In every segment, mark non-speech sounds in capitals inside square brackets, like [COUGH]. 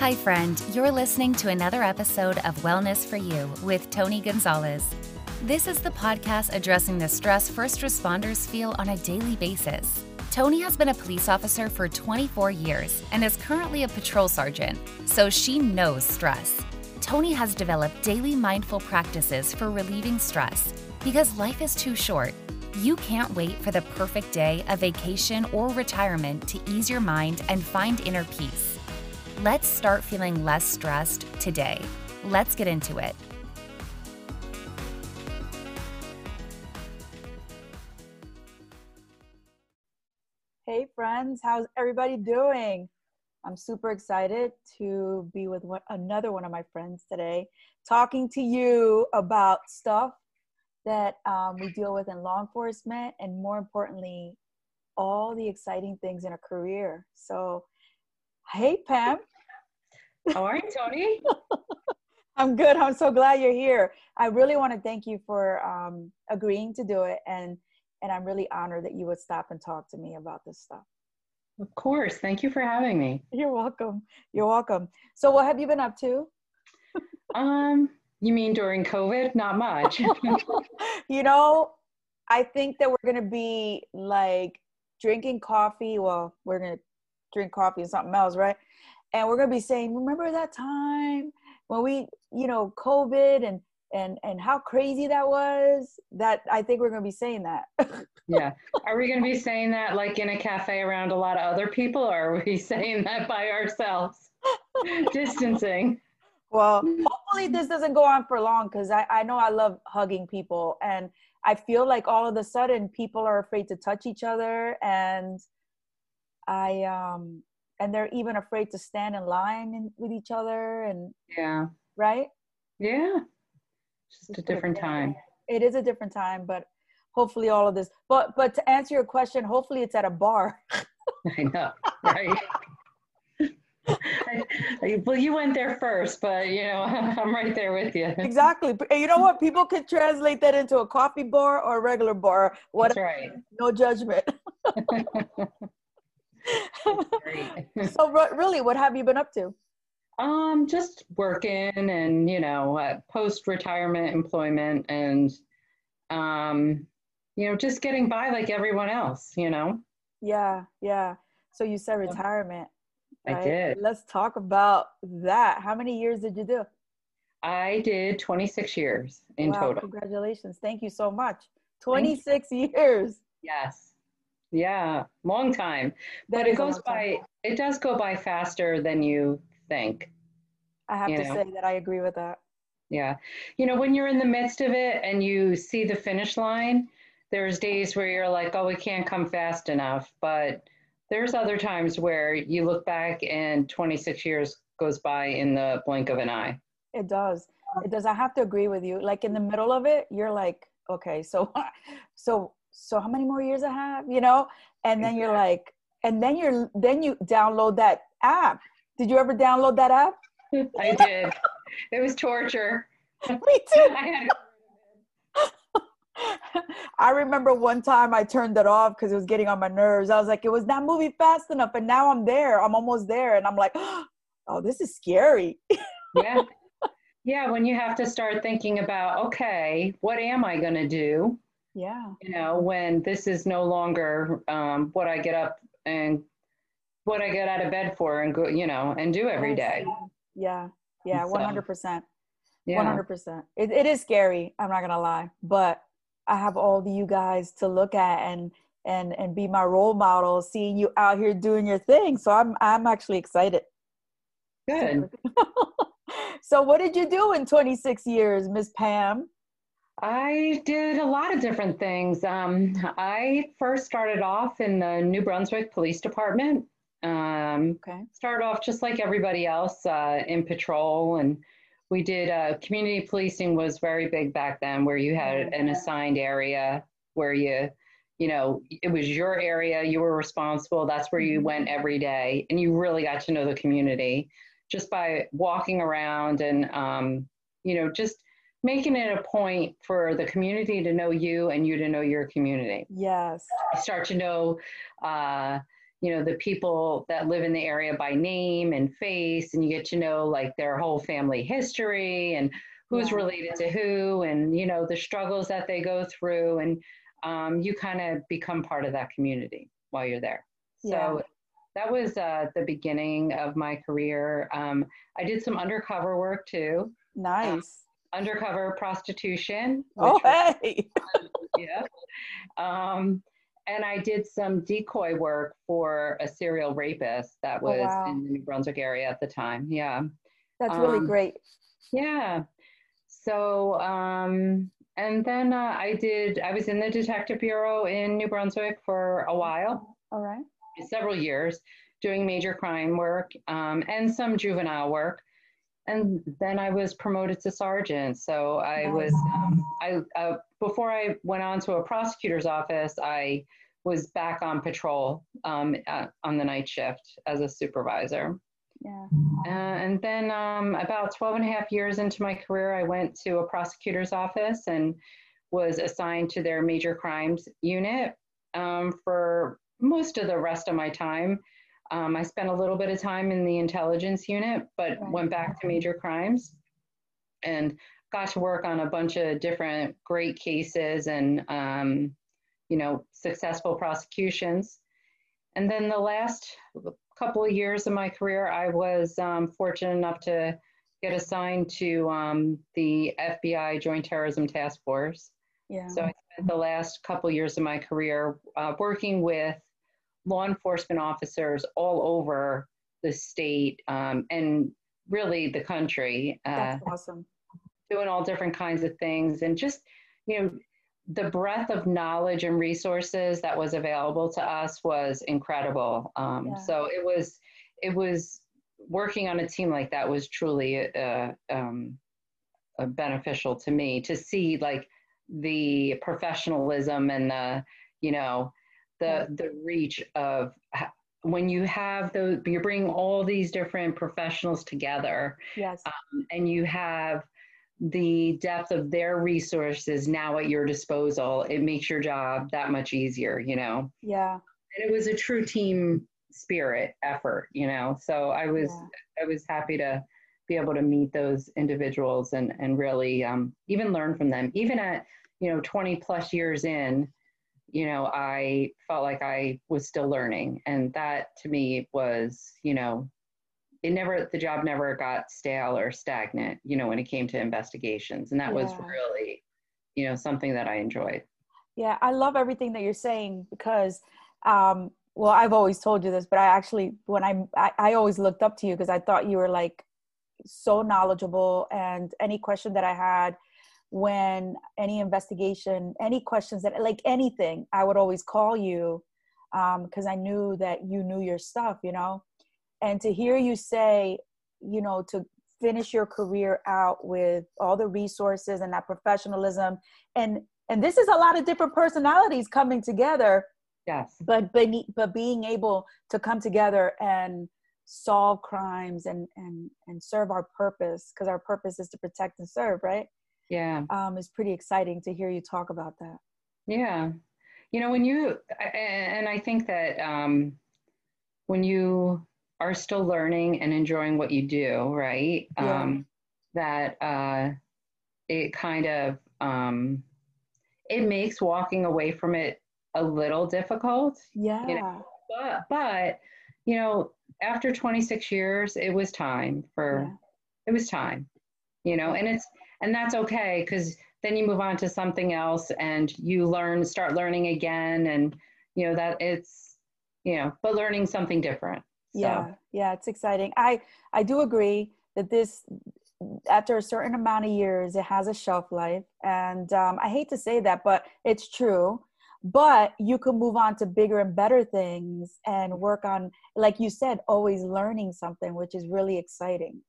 Hi, friend. You're listening to another episode of Wellness for You with Tony Gonzalez. This is the podcast addressing the stress first responders feel on a daily basis. Tony has been a police officer for 24 years and is currently a patrol sergeant, so she knows stress. Tony has developed daily mindful practices for relieving stress because life is too short. You can't wait for the perfect day, a vacation, or retirement to ease your mind and find inner peace. Let's start feeling less stressed today. Let's get into it. Hey, friends, how's everybody doing? I'm super excited to be with one, another one of my friends today, talking to you about stuff that um, we deal with in law enforcement and more importantly, all the exciting things in a career. So, hey, Pam. How are you, Tony? [LAUGHS] I'm good. I'm so glad you're here. I really want to thank you for um, agreeing to do it, and and I'm really honored that you would stop and talk to me about this stuff. Of course. Thank you for having me. You're welcome. You're welcome. So, what have you been up to? [LAUGHS] um, you mean during COVID? Not much. [LAUGHS] you know, I think that we're gonna be like drinking coffee. Well, we're gonna drink coffee and something else, right? and we're going to be saying remember that time when we you know covid and and and how crazy that was? That i think we're going to be saying that. [LAUGHS] Yeah. Are we going to be saying that like in a cafe around a lot of other people or are we [LAUGHS] saying that by ourselves? [LAUGHS] Distancing. Well hopefully this doesn't go on for long because I, I know i love hugging people and i feel like all of a sudden people are afraid to touch each other and i um and they're even afraid to stand in line in, with each other and yeah. right? Yeah. Just a different time. It is a different time but hopefully all of this but but to answer your question hopefully it's at a bar. [LAUGHS] [LAUGHS] I know right? [LAUGHS] Well you went there first but you know i'm right there with you. Exactly. You know what? People could translate that into a coffee bar or a regular bar. What right. No judgment [LAUGHS] so really, what have you been up to? Um, just working and you know, uh, post retirement employment and um, you know, just getting by like everyone else. You know. Yeah, yeah. So you said retirement. Right? I did. Let's talk about that. How many years did you do? I did 26 years in wow, total. Congratulations. Thank you so much. 26 years. Yes. Yeah, long time. That but it goes by it does go by faster than you think. I have to know? say that I agree with that. Yeah. You know, when you're in the midst of it and you see the finish line, there's days where you're like, oh, we can't come fast enough. But there's other times where you look back and 26 years goes by in the blink of an eye. It does. It does. I have to agree with you. Like in the middle of it, you're like, okay, so [LAUGHS] so so how many more years I have, you know? And then you're like, and then you're then you download that app. Did you ever download that app? I did. It was torture. [LAUGHS] Me too. [LAUGHS] I, remember one time I turned it off because it was getting on my nerves. I was like, it was not moving fast enough, and now I'm there. I'm almost there, and I'm like, [GASPS] oh, this is scary. [LAUGHS] yeah, yeah. When you have to start thinking about, okay, what am I going to do? Yeah. You know when this is no longer um, what i get up and what i get out of bed for and go you know and do every day. Yeah. Yeah. 100% yeah. 100% it, it is scary. I'm not gonna lie. But i have all the you guys to look at and and and be my role model seeing you out here doing your thing. So i'm i'm actually excited. Good. [LAUGHS] So what did you do in 26 years miss pam I did a lot of different things. Um, I first started off in the New Brunswick Police Department. Um, okay. Started off just like everybody else uh, in patrol, and we did uh, community policing was very big back then, where you had an assigned area where you, you know, it was your area, you were responsible. That's where you went mm-hmm. every day, and you really got to know the community just by walking around and, um, you know, just making it a point for the community to know you and you to know your community. Yes. Start to know, uh, you know the people that live in the area by name and face and you get to know like their whole family history and who's yeah. related to who and you know the struggles that they go through and um, you kind of become part of that community while you're there yeah. so that was uh, the beginning of my career um, i did some undercover work too nice undercover prostitution oh hey [LAUGHS] yeah um, and I did some decoy work for a serial rapist that oh, was oh, wow. in the New Brunswick area at the time. Yeah. That's really um, great. Yeah. So, um, and then uh, I did, I was in the Detective Bureau in New Brunswick for a while. All right. Several years doing major crime work um, and some juvenile work. And then I was promoted to sergeant. So I was, um, I, uh, before I went on to a prosecutor's office, I was back on patrol um, at, on the night shift as a supervisor. Yeah. Uh, and then um, about 12 and a half years into my career, I went to a prosecutor's office and was assigned to their major crimes unit um, for most of the rest of my time. Um, I spent a little bit of time in the intelligence unit, but right. went back to major crimes and got to work on a bunch of different great cases and um, you know, successful prosecutions. And then the last couple of years of my career, I was um, fortunate enough to get assigned to um, the FBI Joint Terrorism Task Force. Yeah. So I spent the last couple of years of my career uh, working with law enforcement officers all over the state um, and really the country. Uh, That's awesome. Doing all different kinds of things and just, you know, the breadth of knowledge and resources that was available to us was incredible. Um, yeah. So it was, it was working on a team like that was truly uh, um, uh, beneficial to me to see like the professionalism and the, you know, the the reach of when you have those, you're bringing all these different professionals together. Yes. Um, and you have the depth of their resources now at your disposal, it makes your job that much easier, you know? Yeah. And it was a true team spirit effort, you know? So I was, yeah. I was happy to be able to meet those individuals and, and really um, even learn from them. Even at, you know, 20 plus years in, you know, I felt like I was still learning. And that to me was, you know, it never the job never got stale or stagnant you know when it came to investigations and that yeah. was really you know something that i enjoyed yeah i love everything that you're saying because um well i've always told you this but i actually when i i, I always looked up to you because i thought you were like so knowledgeable and any question that i had when any investigation any questions that like anything i would always call you because um, i knew that you knew your stuff you know? And to hear you say you know to finish your career out with all the resources and that professionalism and and this is a lot of different personalities coming together. Yes. But but, but being able to come together and solve crimes and and and serve our purpose because our purpose is to protect and serve right yeah um it's pretty exciting to hear you talk about that yeah you know when you and i think that um when you are still learning and enjoying what you do, right? Yeah. Um, that uh, it kind of um, it makes walking away from it a little difficult. Yeah. You know? But but you know, after 26 years, it was time for yeah. it was time. You know, and it's and that's okay because then you move on to something else and you learn start learning again. And you know that it's you know but learning something different. So. Yeah, yeah, it's exciting. I I do agree that this after a certain amount of years it has a shelf life. And um, i hate to say that but it's true. But you can move on to bigger and better things and work on like you said always learning something which is really exciting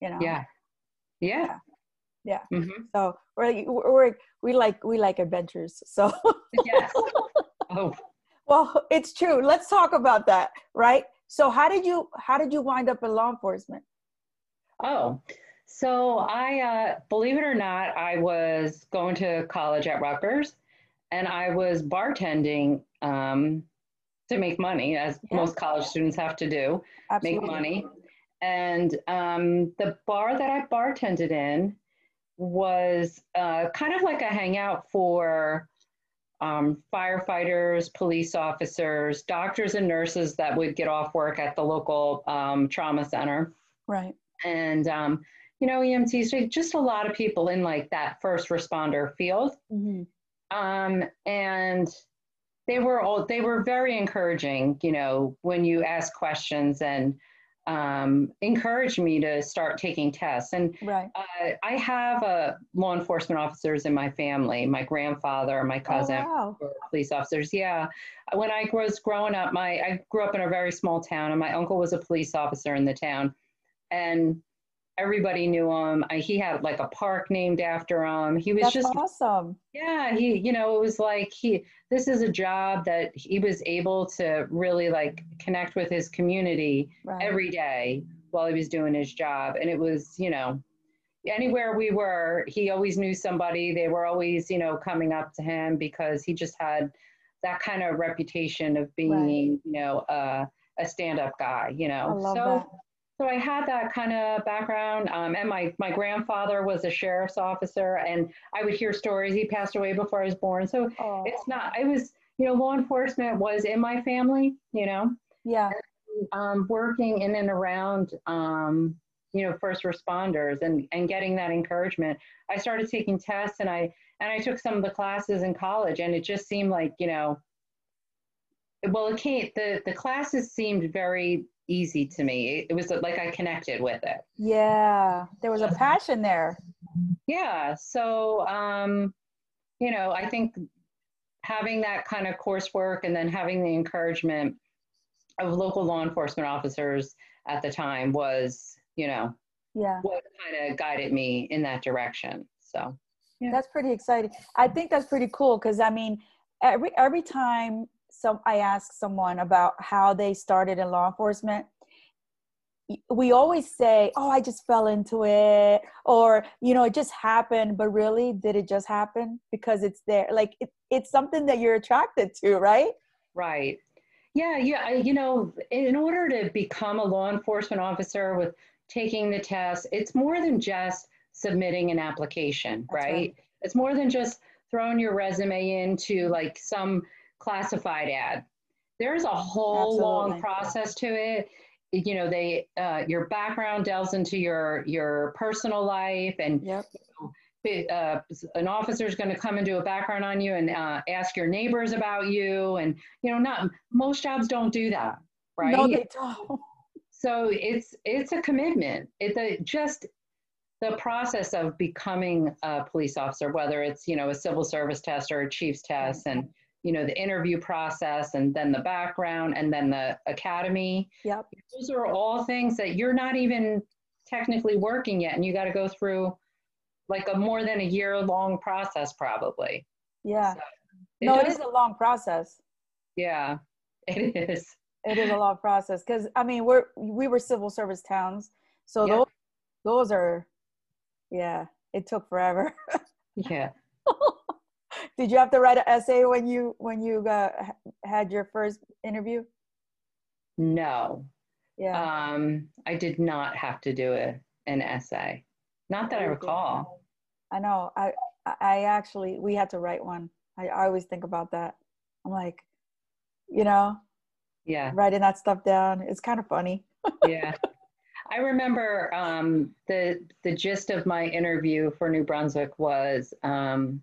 you know? Yeah. Yeah. Yeah, yeah. Mm-hmm. so we're, we're we like we like adventures so yes oh [LAUGHS] well it's true let's talk about that right so how did you how did you wind up in law enforcement? Oh, so I uh, believe it or not, I was going to college at Rutgers, and I was bartending um, to make money, as yeah. most college students have to do, Absolutely. make money. And um, the bar that I bartended in was uh, kind of like a hangout for um, firefighters, police officers, doctors, and nurses that would get off work at the local um, trauma center. Right. And, um, you know, EMTs, just a lot of people in like that first responder field. Mm-hmm. Um, and they were all, they were very encouraging, you know, when you ask questions and, um, encouraged me to start taking tests. And right. uh, I have uh, law enforcement officers in my family. My grandfather, my oh, cousin, oh, wow. police officers. Yeah, when I was growing up, my I grew up in a very small town, and my uncle was a police officer in the town, and everybody knew him. I, he had like a park named after him. He was That's just awesome. Yeah, he, you know, it was like he. This is a job that he was able to really like connect with his community right. every day while he was doing his job, and it was, you know, anywhere we were, he always knew somebody. They were always, you know, coming up to him because he just had that kind of reputation of being, right. you know, uh, a stand-up guy. You know, so. That so I had that kind of background, um, and my my grandfather was a sheriff's officer, and I would hear stories. He passed away before I was born, so oh. it's not. I was, you know, law enforcement was in my family, you know. Yeah. And, um, working in and around, um, you know, first responders and and getting that encouragement. I started taking tests, and I and I took some of the classes in college, and it just seemed like, you know, well, it came. The the classes seemed very easy to me. It was like I connected with it. Yeah, there was a passion there. Yeah, so um, you know, I think having that kind of coursework and then having the encouragement of local law enforcement officers at the time was, you know, yeah, what kind of guided me in that direction. So, yeah. That's pretty exciting. I think that's pretty cool because I mean, every every time some I ask someone about how they started in law enforcement, we always say, "Oh, I just fell into it," or you know, it just happened. But really, did it just happen because it's there? Like it, it's something that you're attracted to, right? Right. Yeah, yeah. You know, in order to become a law enforcement officer with taking the test, it's more than just submitting an application, right? right? It's more than just throwing your resume into like some classified ad. There's a whole Absolutely. long process to it. You know, they uh, your background delves into your your personal life, and yep. you know, uh, an officer is going to come and do a background on you and uh, ask your neighbors about you, and you know, not most jobs don't do that, right? No, they don't. So it's it's a commitment. It's a, just the process of becoming a police officer, whether it's you know a civil service test or a chief's test, and you know the interview process and then the background and then the academy. Yep. Those are all things that you're not even technically working yet and you got to go through like a more than a year long process probably. Yeah. So it no does, it is a long process. Yeah [LAUGHS] it is. It is a long process because i mean we're we were civil service towns so those those are yeah it took forever. [LAUGHS] Yeah [LAUGHS] did you have to write an essay when you when you got, had your first interview? No. Yeah. Um i did not have to do a, an essay. Not that i recall. I know. I i actually we had to write one. I, I always think about that. I'm like you know? Yeah. Writing that stuff down. It's kind of funny. [LAUGHS] Yeah. I remember um, the the gist of my interview for New Brunswick was um,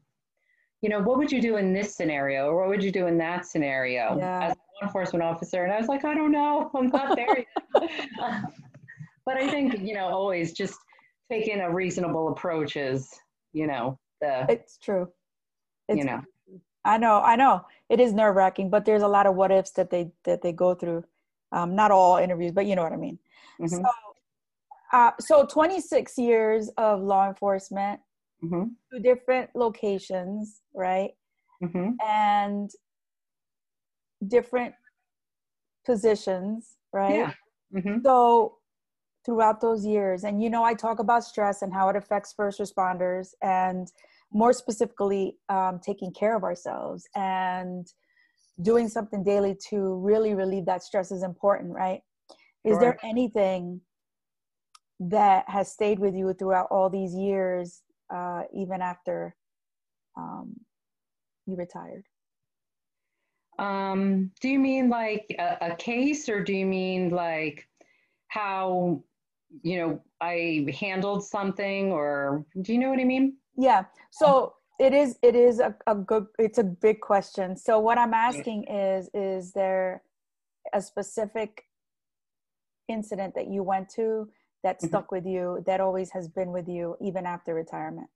you know, what would you do in this scenario or what would you do in that scenario yeah. as a law enforcement officer? And I was like, I don't know, I'm not there yet. [LAUGHS] but I think, you know, always just taking a reasonable approach is, you know, the. It's true. It's, you know. I know, I know. It is nerve wracking, but there's a lot of what ifs that they that they go through. Um, not all interviews, but you know what I mean. Mm-hmm. So, uh, so 26 years of law enforcement mm-hmm. two different locations, right? Mm-hmm. And different positions, right? Yeah. Mm-hmm. So throughout those years, and you know, I talk about stress and how it affects first responders, and more specifically, um, taking care of ourselves and doing something daily to really relieve that stress is important, right? Is there anything that has stayed with you throughout all these years, uh, even after um, you retired? Um, do you mean like a, a case or do you mean like how, you know, I handled something or do you know what I mean? Yeah. So it is, it is a, a good, it's a big question. So what I'm asking is, is there a specific incident that you went to that mm-hmm. stuck with you that always has been with you even after retirement?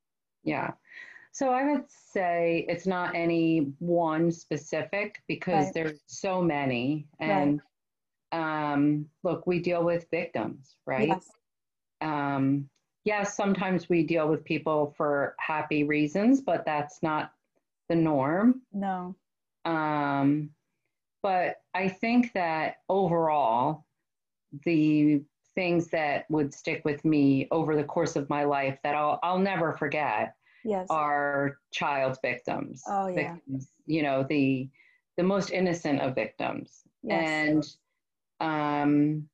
Yeah. So I would say it's not any one specific because right. there's so many. And right. um, look, we deal with victims, right? Yes. Um, yes, sometimes we deal with people for happy reasons, but that's not the norm. No. Um, but I think that overall, the things that would stick with me over the course of my life that I'll, I'll never forget yes. are child victims. Oh, yeah. Victims, you know, the the most innocent of victims. Yes. And um,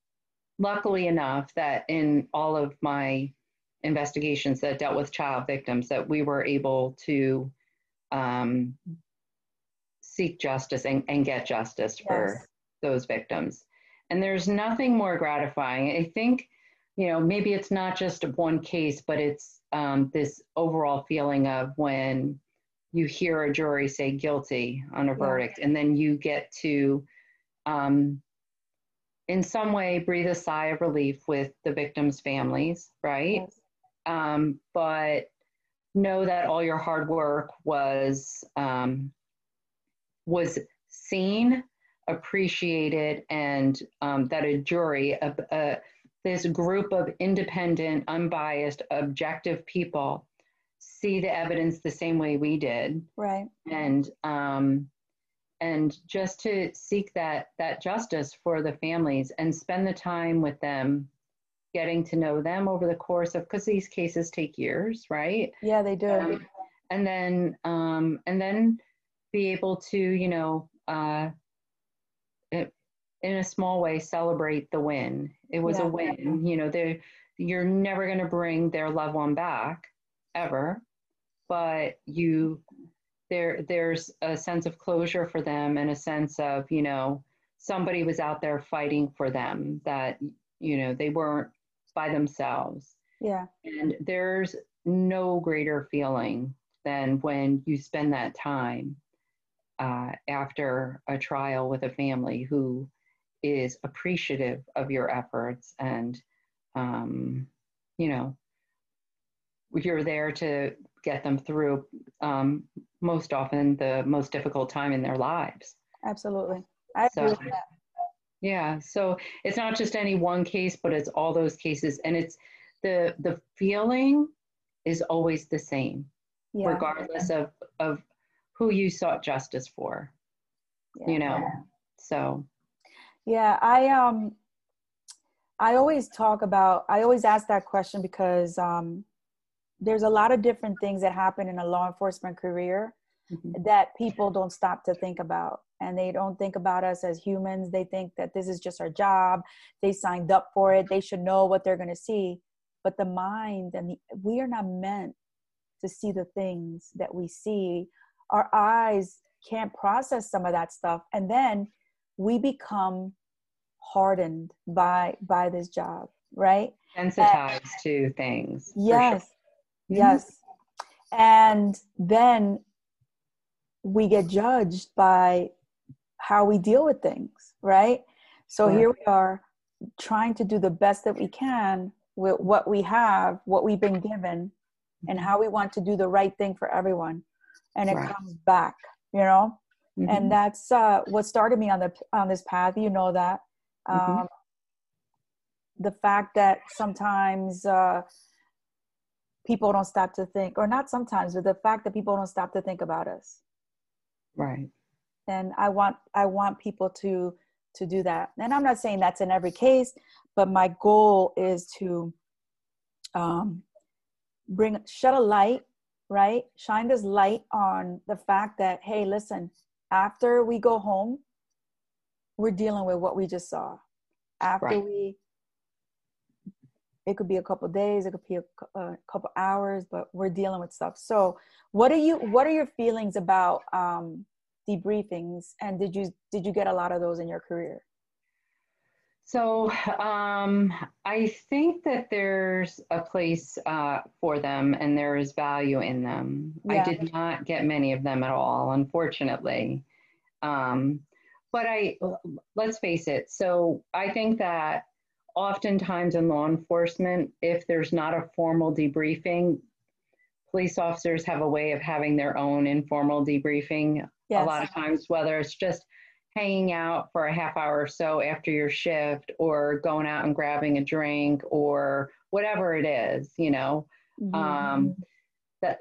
luckily enough that in all of my investigations that dealt with child victims that we were able to um, seek justice and, and get justice yes. for those victims. And there's nothing more gratifying. I think, you know, maybe it's not just one case, but it's um, this overall feeling of when you hear a jury say guilty on a verdict, and then you get to, um, in some way, breathe a sigh of relief with the victims' families, right? Yes. Um, but know that all your hard work was um, was seen, appreciated, and um, that a jury, a, a this group of independent, unbiased, objective people see the evidence the same way we did. Right. And um, and just to seek that that justice for the families and spend the time with them getting to know them over the course of because these cases take years right yeah they do um, and then um, and then be able to you know uh, it, in a small way celebrate the win. It was yeah. a win. You know, they you're never going to bring their loved one back ever, but you there there's a sense of closure for them and a sense of, you know, somebody was out there fighting for them that you know, they weren't by themselves. Yeah. And there's no greater feeling than when you spend that time uh, after a trial with a family who is appreciative of your efforts and um, you know you're there to get them through um, most often the most difficult time in their lives. Absolutely. I so, agree with that. Yeah so it's not just any one case but it's all those cases and it's the the feeling is always the same yeah. regardless of of who you sought justice for yeah. you know? So. Yeah, I um I always talk about I always ask that question because um there's a lot of different things that happen in a law enforcement career mm-hmm. that people don't stop to think about and they don't think about us as humans. They think that this is just our job. They signed up for it. They should know what they're going to see. But the mind and the, we are not meant to see the things that we see our eyes can't process some of that stuff. And then we become hardened by by this job right? Sensitized and, to things yes sure. yes. And then we get judged by how we deal with things right? So yeah. here we are trying to do the best that we can with what we have what we've been given and how we want to do the right thing for everyone and it right. comes back you know mm-hmm. and that's uh, what started me on the on this path you know that mm-hmm. um, mm-hmm. the fact that sometimes uh, people don't stop to think or not sometimes but the fact that people don't stop to think about us right and i want i want people to to do that and i'm not saying that's in every case but my goal is to um, bring shed a light right shine this light on the fact that hey listen after we go home, we're dealing with what we just saw. After right. we, it could be a couple days, it could be a, a, couple hours, but we're dealing with stuff. So, what are you? What are your feelings about um, debriefings? And did you did you get a lot of those in your career? So um, I think that there's a place uh, for them and there is value in them. Yeah. I did not get many of them at all, unfortunately. Um, but I, let's face it. So I think that oftentimes in law enforcement, if there's not a formal debriefing, police officers have a way of having their own informal debriefing. Yes. A lot of times, whether it's just hanging out for a half hour or so after your shift or going out and grabbing a drink or whatever it is you know mm-hmm. um, that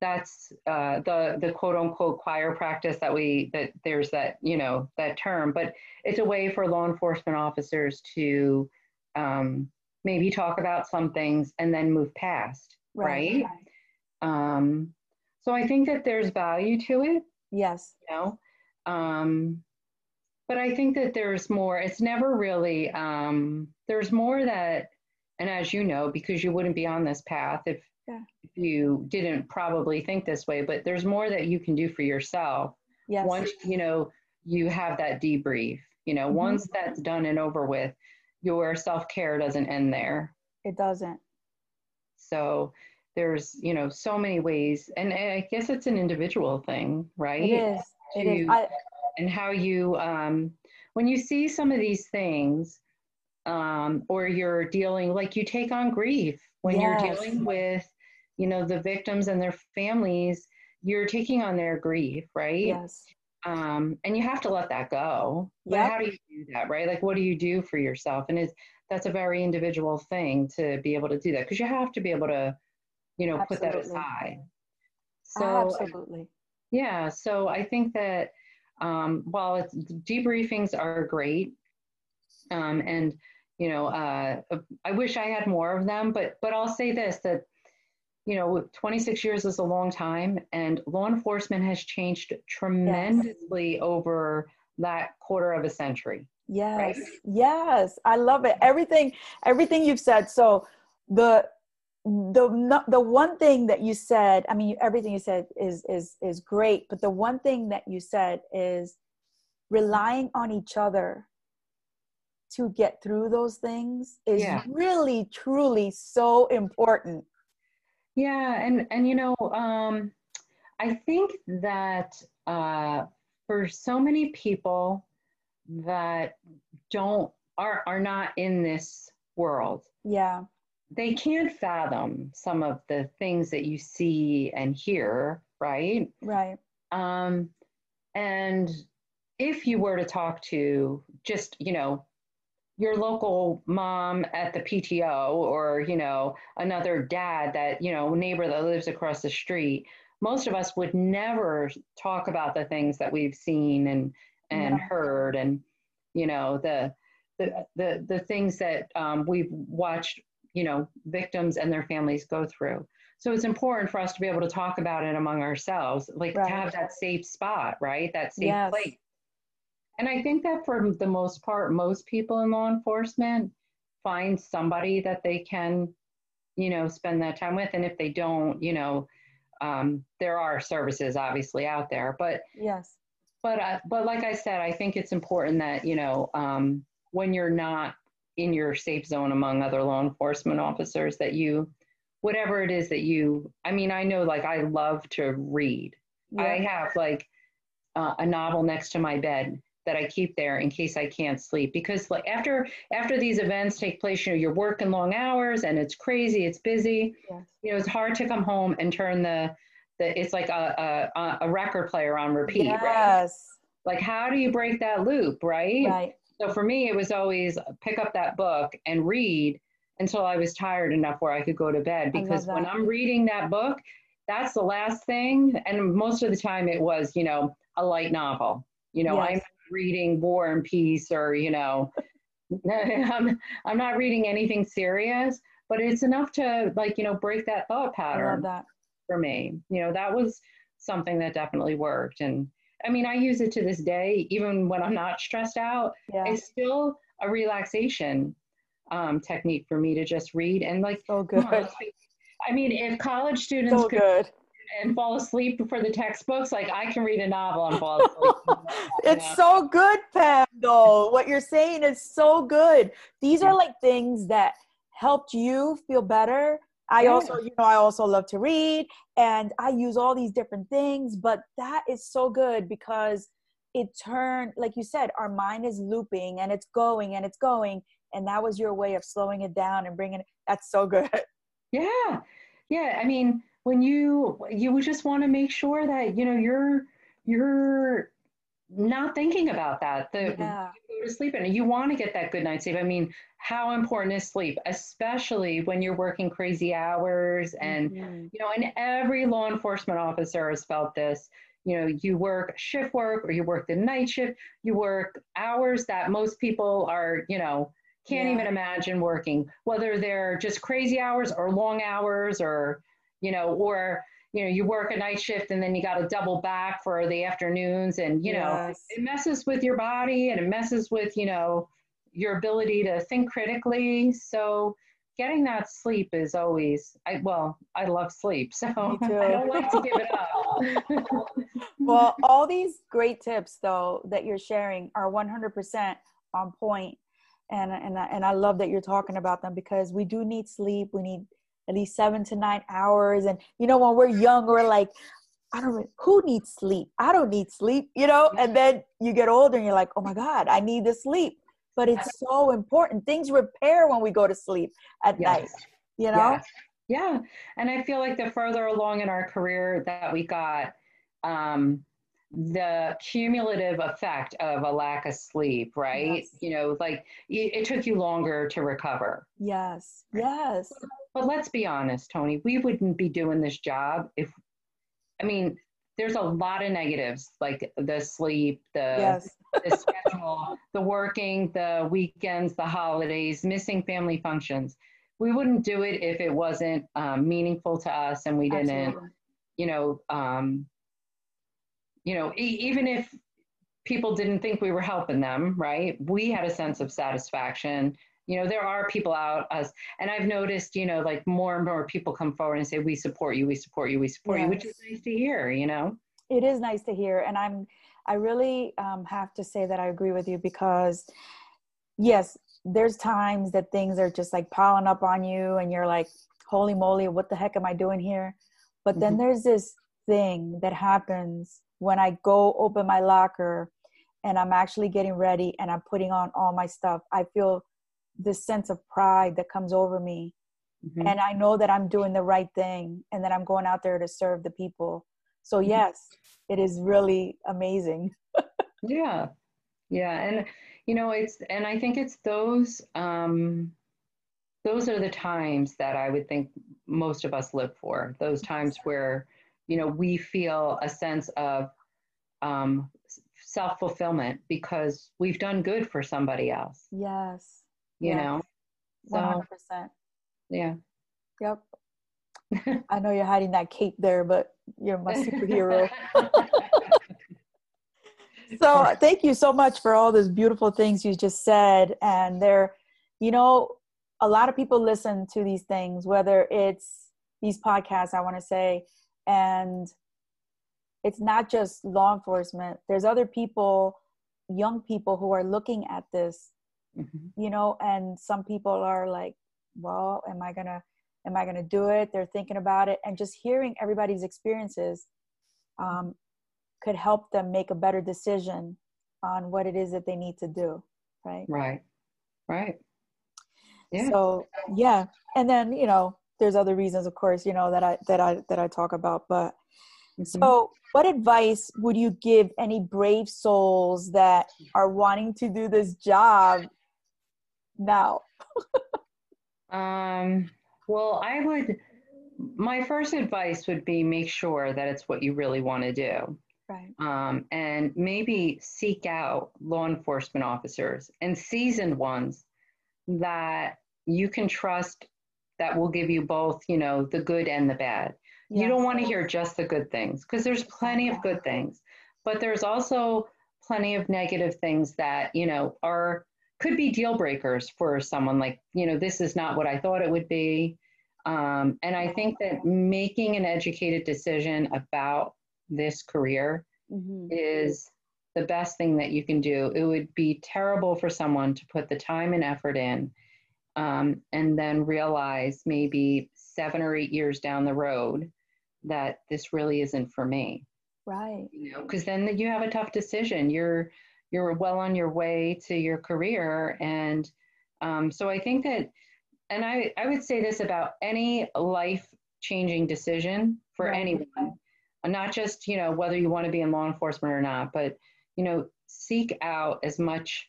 that's uh, the the quote unquote choir practice that we that there's that you know that term but it's a way for law enforcement officers to um, maybe talk about some things and then move past right, right? Um, so i think that there's value to it yes you know um, but I think that there's more. It's never really. Um, there's more that, and as you know, because you wouldn't be on this path if, yeah. if you didn't probably think this way. But there's more that you can do for yourself. Yes. Once you know you have that debrief. You know, mm-hmm. once that's done and over with, your self care doesn't end there. It doesn't. So there's you know so many ways, and I guess it's an individual thing, right? It is. It is. I, and how you, um, when you see some of these things, um, or you're dealing, like you take on grief when yes. you're dealing with, you know, the victims and their families, you're taking on their grief, right? Yes. Um, and you have to let that go. But how do you do that, right? Like, what do you do for yourself? And it's, that's a very individual thing to be able to do that because you have to be able to, you know, Absolutely. put that aside. So, Absolutely. Yeah. So I think that um, while it's, debriefings are great, um, and you know, uh, I wish I had more of them, but but I'll say this that you know, 26 years is a long time, and law enforcement has changed tremendously yes. over that quarter of a century. Yes, right? yes, I love it. Everything, everything you've said. So the the the one thing that you said i mean everything you said is is is great but the one thing that you said is relying on each other to get through those things is yeah. really truly so important yeah and and you know um i think that uh for so many people that don't are are not in this world yeah they can't fathom some of the things that you see and hear, right? Right. Um, and if you were to talk to just, you know, your local mom at the PTO or, you know, another dad that, you know, neighbor that lives across the street, most of us would never talk about the things that we've seen and and yeah. heard and you know the the the, the things that um, we've watched you know victims and their families go through. So it's important for us to be able to talk about it among ourselves like right. to have that safe spot right? That safe yes. place. And i think that for the most part most people in law enforcement find somebody that they can you know spend that time with. And if they don't you know um, there are services obviously out there. But yes. but uh, but like i said i think it's important that you know um, when you're not in your safe zone among other law enforcement officers that you whatever it is that you i mean i know like i love to read yeah. i have like uh, a novel next to my bed that i keep there in case i can't sleep because like after after these events take place you know you're working long hours and it's crazy it's busy yes. you know it's hard to come home and turn the the it's like a a, a record player on repeat right? yes. right like how do you break that loop right right so for me, it was always pick up that book and read until I was tired enough where I could go to bed. Because when I'm reading that book, that's the last thing. And most of the time, it was, you know, a light novel. You know, yes. I'm reading War and Peace or, you know, [LAUGHS] I'm, I'm not reading anything serious, but it's enough to, like, you know, break that thought pattern that. for me. You know, that was something that definitely worked. And I mean, I use it to this day, even when I'm not stressed out. Yeah. It's still a relaxation um, technique for me to just read and like. So good. I mean, if college students so could good. and fall asleep for the textbooks, like I can read a novel and fall asleep. [LAUGHS] it's so good, Pam. Though what you're saying is so good. These are like things that helped you feel better. I yeah. also, you know, I also love to read and I use all these different things, but that is so good because it turned, like you said, our mind is looping and it's going and it's going. And that was your way of slowing it down and bringing it. That's so good. [LAUGHS] Yeah. Yeah. I mean, when you, you just want to make sure that, you know, you're, you're not thinking about that. The, yeah. You go to sleep and you want to get that good night's sleep. I mean, how important is sleep, especially when you're working crazy hours and, mm-hmm. you know, and every law enforcement officer has felt this. You know, you work shift work or you work the night shift, you work hours that most people are, you know, can't yeah. even imagine working, whether they're just crazy hours or long hours or, you know, or, you know, you work a night shift and then you got to double back for the afternoons and, you know, yes. it messes with your body and it messes with, you know, your ability to think critically. So, getting that sleep is always I well, I love sleep, [LAUGHS] so I don't like to give it up. [LAUGHS] [LAUGHS] well, all these great tips though that you're sharing are 100% on point and and and I love that you're talking about them because we do need sleep. We need at least seven to nine hours. And you know, when we're young, we're like, I don't. Who needs sleep? I don't need sleep. You know. And then you get older, and you're like, oh my god, I need the sleep. But it's so important. Things repair when we go to sleep at yes. night. You know. Yes. Yeah, and I feel like the further along in our career that we got, um, the cumulative effect of a lack of sleep, right? Yes. You know, like it, it, took you longer to recover. Yes, yes. But let's be honest, Tony, we wouldn't be doing this job if, I mean, there's a lot of negatives like the sleep, the, yes. the schedule, [LAUGHS] the working, the weekends, the holidays, missing family functions. We wouldn't do it if it wasn't um, meaningful to us and we didn't, Absolutely. you know, um, you know, e- even if people didn't think we were helping them, right? We had a sense of satisfaction. You know, there are people out us, and I've noticed, you know, like more and more people come forward and say, "We support you, we support you, we support yes. you," which is nice to hear. You know, it is nice to hear, and I'm, I really um, have to say that I agree with you because, yes, there's times that things are just like piling up on you, and you're like, "Holy moly, what the heck am I doing here?" But then mm-hmm. there's this thing that happens when I go open my locker and I'm actually getting ready and I'm putting on all my stuff, I feel this sense of pride that comes over me. Mm-hmm. And I know that I'm doing the right thing and that I'm going out there to serve the people. So, mm-hmm. yes, it is really amazing. [LAUGHS] yeah. Yeah. And, you know, it's, and I think it's those, um, those are the times that I would think most of us live for. Those times where, you know, we feel a sense of um, self fulfillment because we've done good for somebody else. Yes. You yes. know? One percent. Yeah. Yep. I know you're hiding that cape there, but you're my [LAUGHS] superhero. [LAUGHS] so thank you so much for all those beautiful things you just said. And there, you know, a lot of people listen to these things, whether it's these podcasts, I want to say, and it's not just law enforcement. There's other people young people who are looking at this mm-hmm. you know and some people are like well am i gonna am i gonna do it? They're thinking about it. And just hearing everybody's experiences um, could help them make a better decision on what it is that they need to do right? Right. Right. Yeah. so yeah. And then you know there's other reasons of course you know that i that i that i talk about but mm-hmm. so what advice would you give any brave souls that are wanting to do this job now? [LAUGHS] Um well i would my first advice would be make sure that it's what you really want to do. Right. Um, and maybe seek out law enforcement officers and seasoned ones that you can trust that will give you both, you know, the good and the bad. You don't want to hear just the good things because there's plenty of good things, but there's also plenty of negative things that you know are could be deal breakers for someone like you know this is not what i thought it would be um, and i think that making an educated decision about this career mm-hmm. is the best thing that you can do it would be terrible for someone to put the time and effort in um, and then realize maybe seven or eight years down the road that this really isn't for me. Right. You know because then you have a tough decision. You're you're well on your way to your career. And um, so i think that and I, I would say this about any life changing decision for right. anyone not just you know whether you want to be in law enforcement or not but you know seek out as much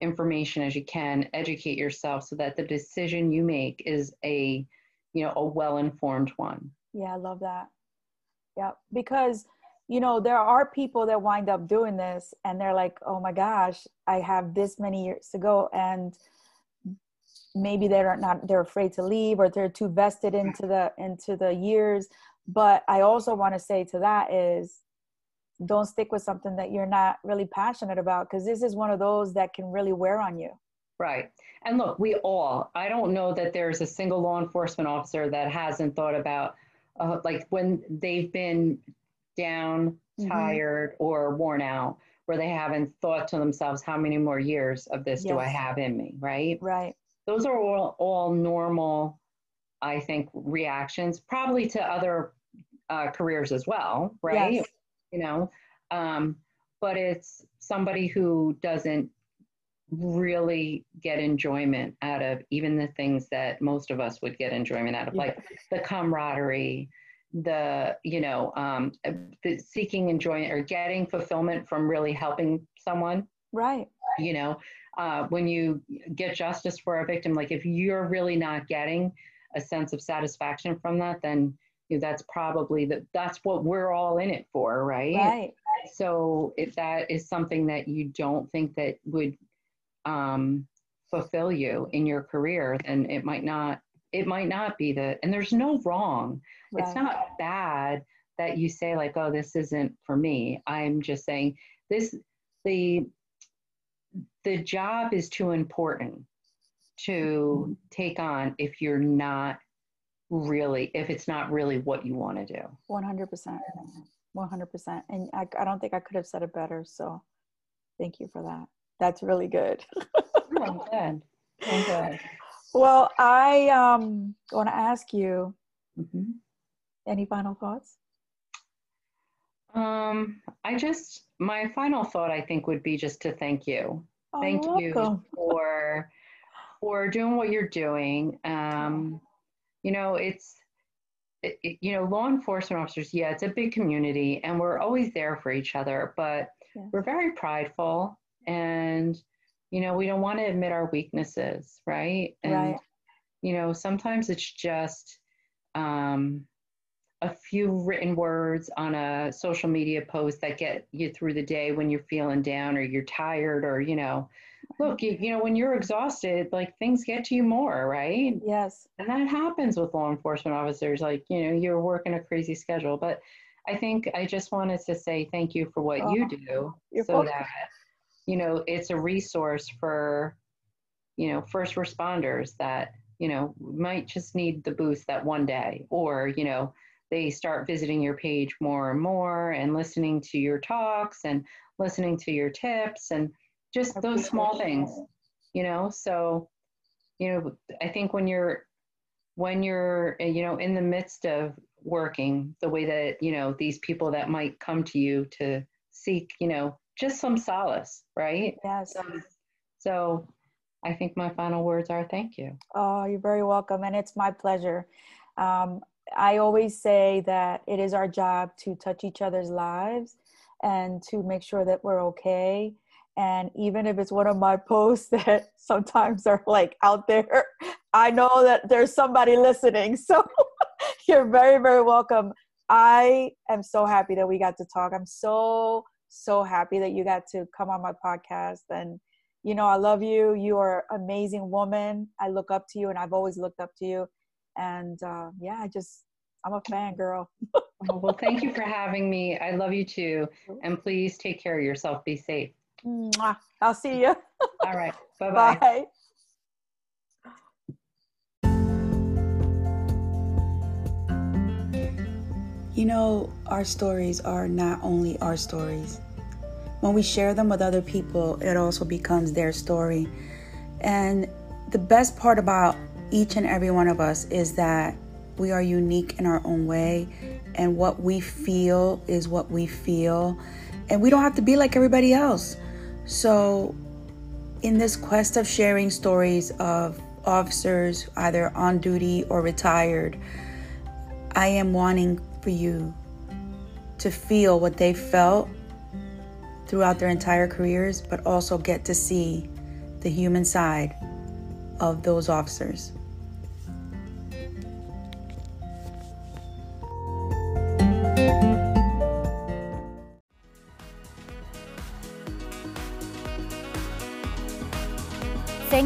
information as you can educate yourself so that the decision you make is a you know a well informed one. Yeah i love that. Yeah because you know there are people that wind up doing this and they're like oh my gosh i have this many years to go and maybe they're not they're afraid to leave or they're too vested into the into the years. But i also want to say to that is don't stick with something that you're not really passionate about because this is one of those that can really wear on you right and look we all i don't know that there's a single law enforcement officer that hasn't thought about uh, like when they've been down, mm-hmm. tired, or worn out, where they haven't thought to themselves, how many more years of this yes. do I have in me, right? Right. Those are all, all normal, I think, reactions, probably to other uh, careers as well, right? Yes. You know, um, but it's somebody who doesn't really get enjoyment out of even the things that most of us would get enjoyment out of, yeah. like the camaraderie, the you know um, the seeking enjoyment or getting fulfillment from really helping someone. Right. You know uh, when you get justice for a victim like if you're really not getting a sense of satisfaction from that then you know, that's probably that that's what we're all in it for right right so if that is something that you don't think that would um, fulfill you in your career then it might not it might not be the and there's no wrong right. it's not bad that you say like oh this isn't for me i'm just saying this the the job is too important to mm-hmm. take on if you're not really if it's not really what you want to do 100% 100% and I, I don't think i could have said it better so thank you for that that's really good oh, good. Oh, good well, I um, want to ask you mm-hmm. any final thoughts? Um, I just, my final thought, I think, would be just to thank you. Oh, thank you for for doing what you're doing. [LAUGHS] Um, you know, it's it, you know, law enforcement officers. Yeah, it's a big community, and we're always there for each other. But we're very prideful, and you know, we don't want to admit our weaknesses, right? And, right. you know, sometimes it's just um, a few written words on a social media post that get you through the day when you're feeling down or you're tired or, you know, look, you, you know, when you're exhausted, like things get to you more, right? Yes. And that happens with law enforcement officers. Like, you know, you're working a crazy schedule. But I think I just wanted to say thank you for what oh, you do so that you know, it's a resource for, you know, first responders that, you know, might just need the boost that one day or, you know, they start visiting your page more and more and listening to your talks and listening to your tips and just those small things, you know. So, you know, I think when you're when you're you know in the midst of working the way that you know these people that might come to you to seek you know just some solace, right? Yes. So, so I think my final words are thank you. Oh, you're very welcome. And it's my pleasure. Um, I always say that it is our job to touch each other's lives and to make sure that we're okay. And even if it's one of my posts [LAUGHS] that sometimes are like out there, I know that there's somebody listening. So [LAUGHS] you're very, very welcome. I am so happy that we got to talk. I'm so so happy that you got to come on my podcast and you know i love you you are an amazing woman i look up to you and i've always looked up to you and uh, yeah i just i'm a fan girl [LAUGHS] well, thank you for having me. I love you too. And please take care of yourself. Be safe. Mwah. I'll see you. [LAUGHS] All right. Bye-bye. Bye. You know, our stories are not only our stories. When we share them with other people, it also becomes their story. And the best part about each and every one of us is that we are unique in our own way, and what we feel is what we feel, and we don't have to be like everybody else. So, in this quest of sharing stories of officers, either on duty or retired, I am wanting for you to feel what they felt throughout their entire careers, but also get to see the human side of those officers.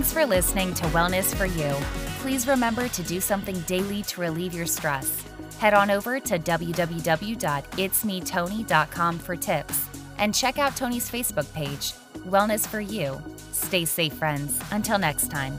Thanks for listening to Wellness for You. Please remember to do something daily to relieve your stress. Head on over to www.itsmetony.com for tips and check out Tony's Facebook page, Wellness for You. Stay safe, friends. Until next time.